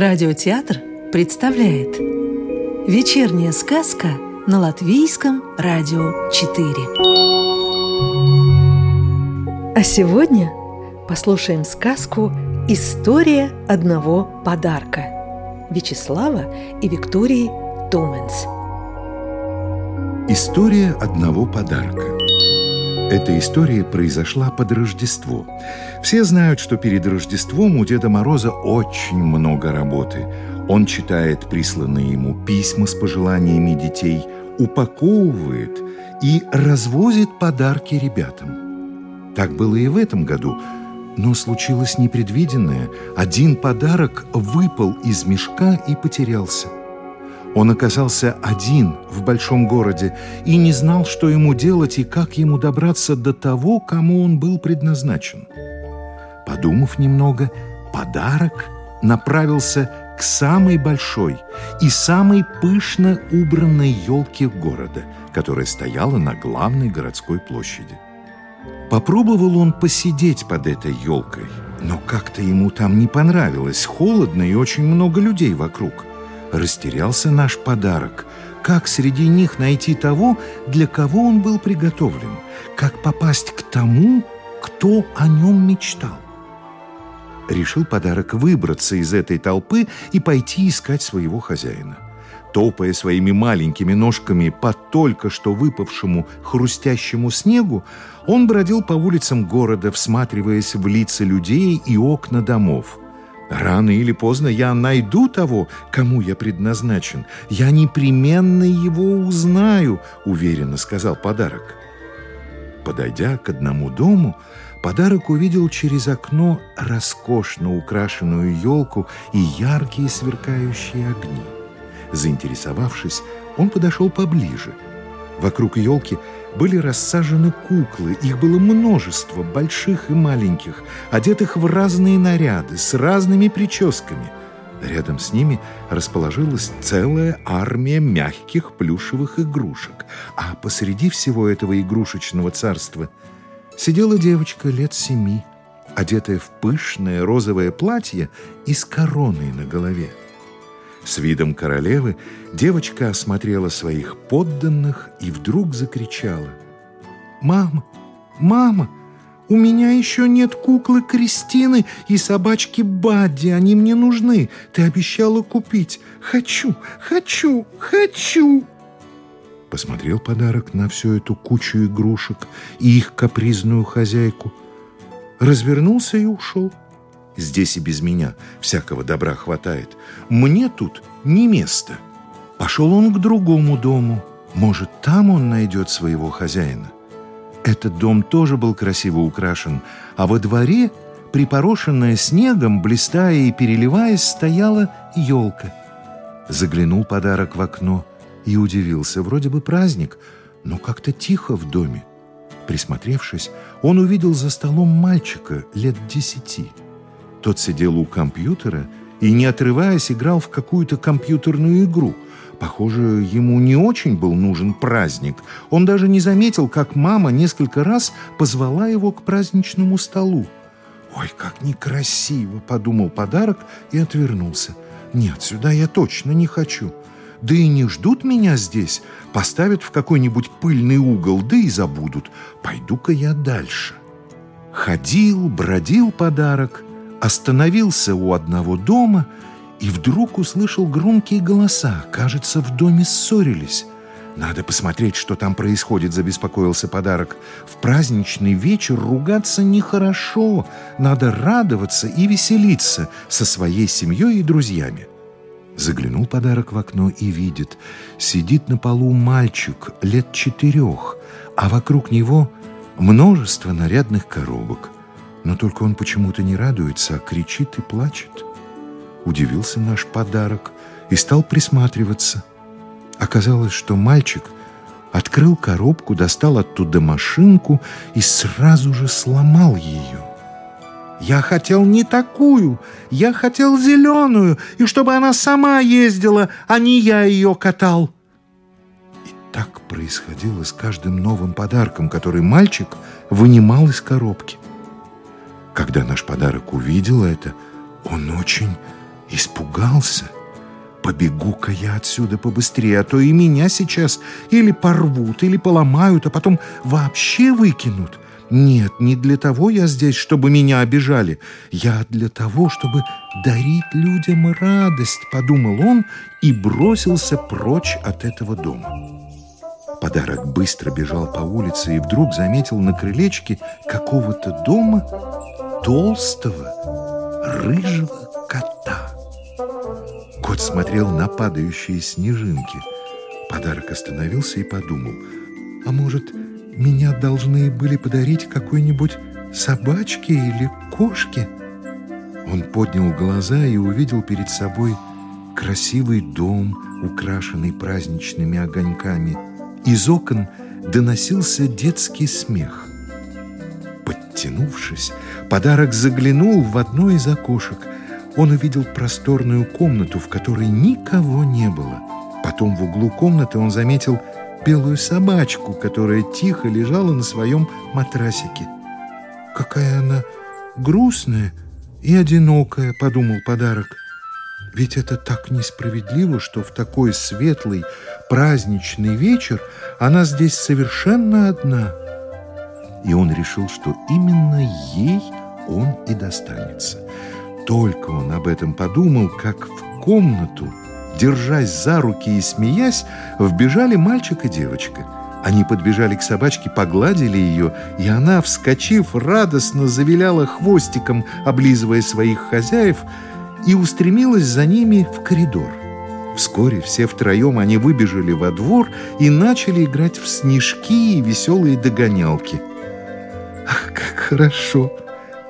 Радиотеатр представляет Вечерняя сказка на Латвийском радио 4 А сегодня послушаем сказку «История одного подарка» Вячеслава и Виктории Томенс. История одного подарка эта история произошла под Рождество. Все знают, что перед Рождеством у Деда Мороза очень много работы. Он читает присланные ему письма с пожеланиями детей, упаковывает и развозит подарки ребятам. Так было и в этом году, но случилось непредвиденное. Один подарок выпал из мешка и потерялся. Он оказался один в большом городе и не знал, что ему делать и как ему добраться до того, кому он был предназначен. Подумав немного, подарок направился к самой большой и самой пышно убранной елке города, которая стояла на главной городской площади. Попробовал он посидеть под этой елкой, но как-то ему там не понравилось, холодно и очень много людей вокруг – растерялся наш подарок. Как среди них найти того, для кого он был приготовлен? Как попасть к тому, кто о нем мечтал? Решил подарок выбраться из этой толпы и пойти искать своего хозяина. Топая своими маленькими ножками по только что выпавшему хрустящему снегу, он бродил по улицам города, всматриваясь в лица людей и окна домов – Рано или поздно я найду того, кому я предназначен. Я непременно его узнаю, уверенно сказал подарок. Подойдя к одному дому, подарок увидел через окно роскошно украшенную елку и яркие сверкающие огни. Заинтересовавшись, он подошел поближе. Вокруг елки были рассажены куклы. Их было множество, больших и маленьких, одетых в разные наряды, с разными прическами. Рядом с ними расположилась целая армия мягких плюшевых игрушек. А посреди всего этого игрушечного царства сидела девочка лет семи, одетая в пышное розовое платье и с короной на голове. С видом королевы девочка осмотрела своих подданных и вдруг закричала. «Мама! Мама! У меня еще нет куклы Кристины и собачки Бадди. Они мне нужны. Ты обещала купить. Хочу! Хочу! Хочу!» Посмотрел подарок на всю эту кучу игрушек и их капризную хозяйку. Развернулся и ушел. Здесь и без меня всякого добра хватает. Мне тут не место. Пошел он к другому дому. Может, там он найдет своего хозяина. Этот дом тоже был красиво украшен, а во дворе, припорошенная снегом, блистая и переливаясь, стояла елка. Заглянул подарок в окно и удивился. Вроде бы праздник, но как-то тихо в доме. Присмотревшись, он увидел за столом мальчика лет десяти – тот сидел у компьютера и, не отрываясь, играл в какую-то компьютерную игру. Похоже, ему не очень был нужен праздник. Он даже не заметил, как мама несколько раз позвала его к праздничному столу. «Ой, как некрасиво!» – подумал подарок и отвернулся. «Нет, сюда я точно не хочу. Да и не ждут меня здесь. Поставят в какой-нибудь пыльный угол, да и забудут. Пойду-ка я дальше». Ходил, бродил подарок – остановился у одного дома и вдруг услышал громкие голоса. Кажется, в доме ссорились. «Надо посмотреть, что там происходит», — забеспокоился подарок. «В праздничный вечер ругаться нехорошо. Надо радоваться и веселиться со своей семьей и друзьями». Заглянул подарок в окно и видит. Сидит на полу мальчик лет четырех, а вокруг него множество нарядных коробок — но только он почему-то не радуется, а кричит и плачет. Удивился наш подарок и стал присматриваться. Оказалось, что мальчик открыл коробку, достал оттуда машинку и сразу же сломал ее. «Я хотел не такую, я хотел зеленую, и чтобы она сама ездила, а не я ее катал». И так происходило с каждым новым подарком, который мальчик вынимал из коробки. Когда наш подарок увидел это, он очень Испугался. Побегу-ка я отсюда побыстрее, а то и меня сейчас или порвут, или поломают, а потом вообще выкинут. Нет, не для того я здесь, чтобы меня обижали. Я для того, чтобы дарить людям радость, подумал он и бросился прочь от этого дома. Подарок быстро бежал по улице и вдруг заметил на крылечке какого-то дома толстого рыжего кота. Кот смотрел на падающие снежинки. Подарок остановился и подумал, а может, меня должны были подарить какой-нибудь собачке или кошке? Он поднял глаза и увидел перед собой красивый дом, украшенный праздничными огоньками. Из окон доносился детский смех. Подтянувшись, подарок заглянул в одно из окошек. Он увидел просторную комнату, в которой никого не было. Потом в углу комнаты он заметил белую собачку, которая тихо лежала на своем матрасике. «Какая она грустная и одинокая», — подумал подарок. «Ведь это так несправедливо, что в такой светлый праздничный вечер она здесь совершенно одна». И он решил, что именно ей он и достанется. Только он об этом подумал, как в комнату держась за руки и смеясь, вбежали мальчик и девочка. Они подбежали к собачке, погладили ее, и она, вскочив, радостно завиляла хвостиком, облизывая своих хозяев, и устремилась за ними в коридор. Вскоре все втроем они выбежали во двор и начали играть в снежки и веселые догонялки. «Ах, как хорошо!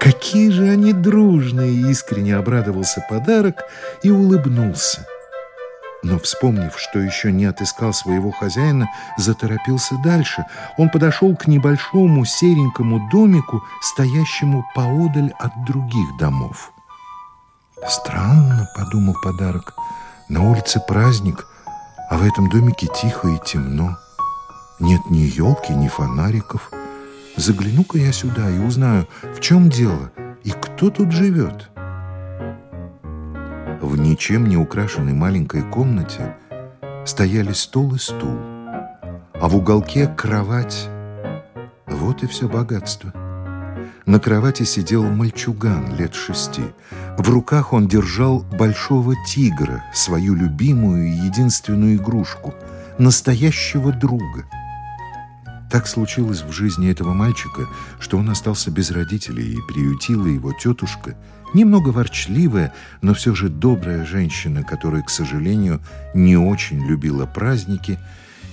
Какие же они дружные!» Искренне обрадовался подарок и улыбнулся но, вспомнив, что еще не отыскал своего хозяина, заторопился дальше. Он подошел к небольшому серенькому домику, стоящему поодаль от других домов. «Странно», — подумал подарок, — «на улице праздник, а в этом домике тихо и темно. Нет ни елки, ни фонариков. Загляну-ка я сюда и узнаю, в чем дело и кто тут живет». В ничем не украшенной маленькой комнате стояли стол и стул, а в уголке кровать. Вот и все богатство. На кровати сидел мальчуган лет шести. В руках он держал большого тигра, свою любимую и единственную игрушку, настоящего друга. Так случилось в жизни этого мальчика, что он остался без родителей и приютила его тетушка – Немного ворчливая, но все же добрая женщина, которая, к сожалению, не очень любила праздники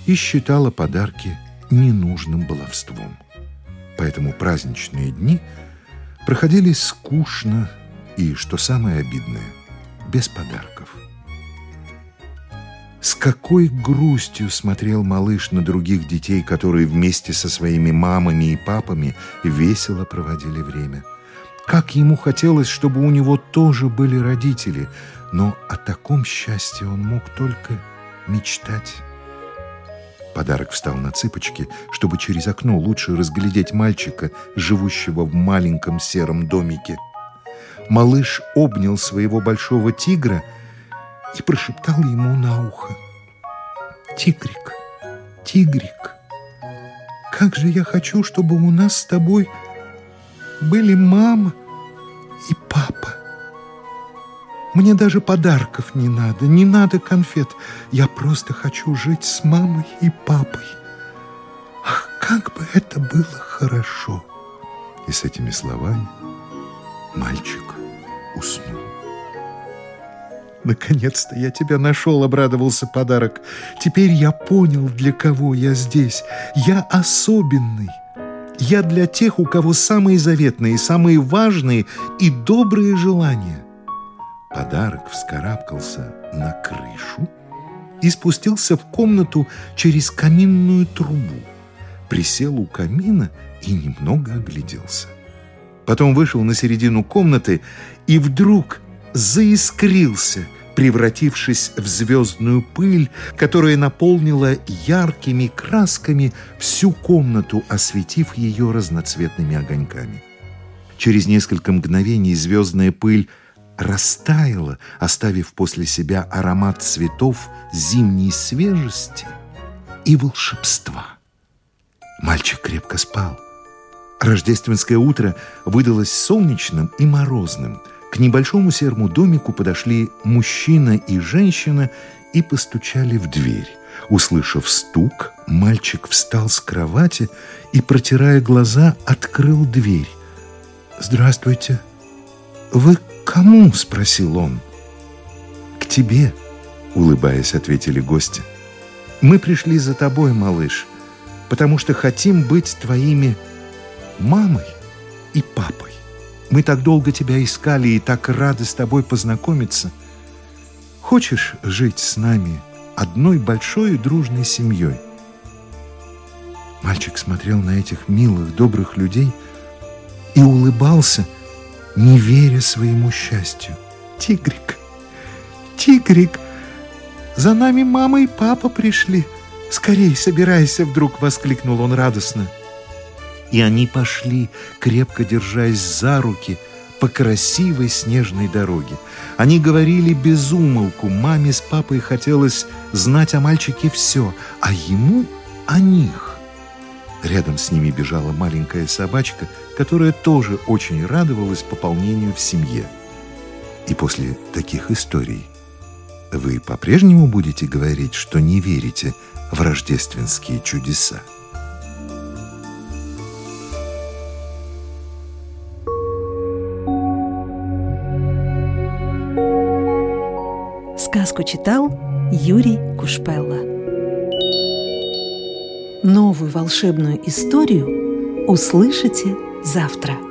и считала подарки ненужным баловством. Поэтому праздничные дни проходили скучно и, что самое обидное, без подарков. С какой грустью смотрел малыш на других детей, которые вместе со своими мамами и папами весело проводили время – как ему хотелось, чтобы у него тоже были родители, но о таком счастье он мог только мечтать. Подарок встал на цыпочки, чтобы через окно лучше разглядеть мальчика, живущего в маленьком сером домике. Малыш обнял своего большого тигра и прошептал ему на ухо. «Тигрик, тигрик, как же я хочу, чтобы у нас с тобой были мама и папа. Мне даже подарков не надо, не надо конфет. Я просто хочу жить с мамой и папой. Ах, как бы это было хорошо!» И с этими словами мальчик уснул. «Наконец-то я тебя нашел!» — обрадовался подарок. «Теперь я понял, для кого я здесь. Я особенный!» Я для тех, у кого самые заветные, самые важные и добрые желания. Подарок вскарабкался на крышу и спустился в комнату через каминную трубу. Присел у камина и немного огляделся. Потом вышел на середину комнаты и вдруг заискрился – превратившись в звездную пыль, которая наполнила яркими красками всю комнату, осветив ее разноцветными огоньками. Через несколько мгновений звездная пыль растаяла, оставив после себя аромат цветов зимней свежести и волшебства. Мальчик крепко спал. Рождественское утро выдалось солнечным и морозным. К небольшому серому домику подошли мужчина и женщина и постучали в дверь. Услышав стук, мальчик встал с кровати и, протирая глаза, открыл дверь. «Здравствуйте. Вы кому?» – спросил он. «К тебе», – улыбаясь, ответили гости. «Мы пришли за тобой, малыш, потому что хотим быть твоими мамой и папой. Мы так долго тебя искали и так рады с тобой познакомиться. Хочешь жить с нами одной большой и дружной семьей?» Мальчик смотрел на этих милых, добрых людей и улыбался – не веря своему счастью. «Тигрик! Тигрик! За нами мама и папа пришли! Скорей собирайся!» Вдруг воскликнул он радостно. И они пошли, крепко держась за руки, по красивой снежной дороге. Они говорили без умолку. Маме с папой хотелось знать о мальчике все, а ему — о них. Рядом с ними бежала маленькая собачка, которая тоже очень радовалась пополнению в семье. И после таких историй вы по-прежнему будете говорить, что не верите в рождественские чудеса? Сказку читал Юрий Кушпелла. Новую волшебную историю услышите завтра.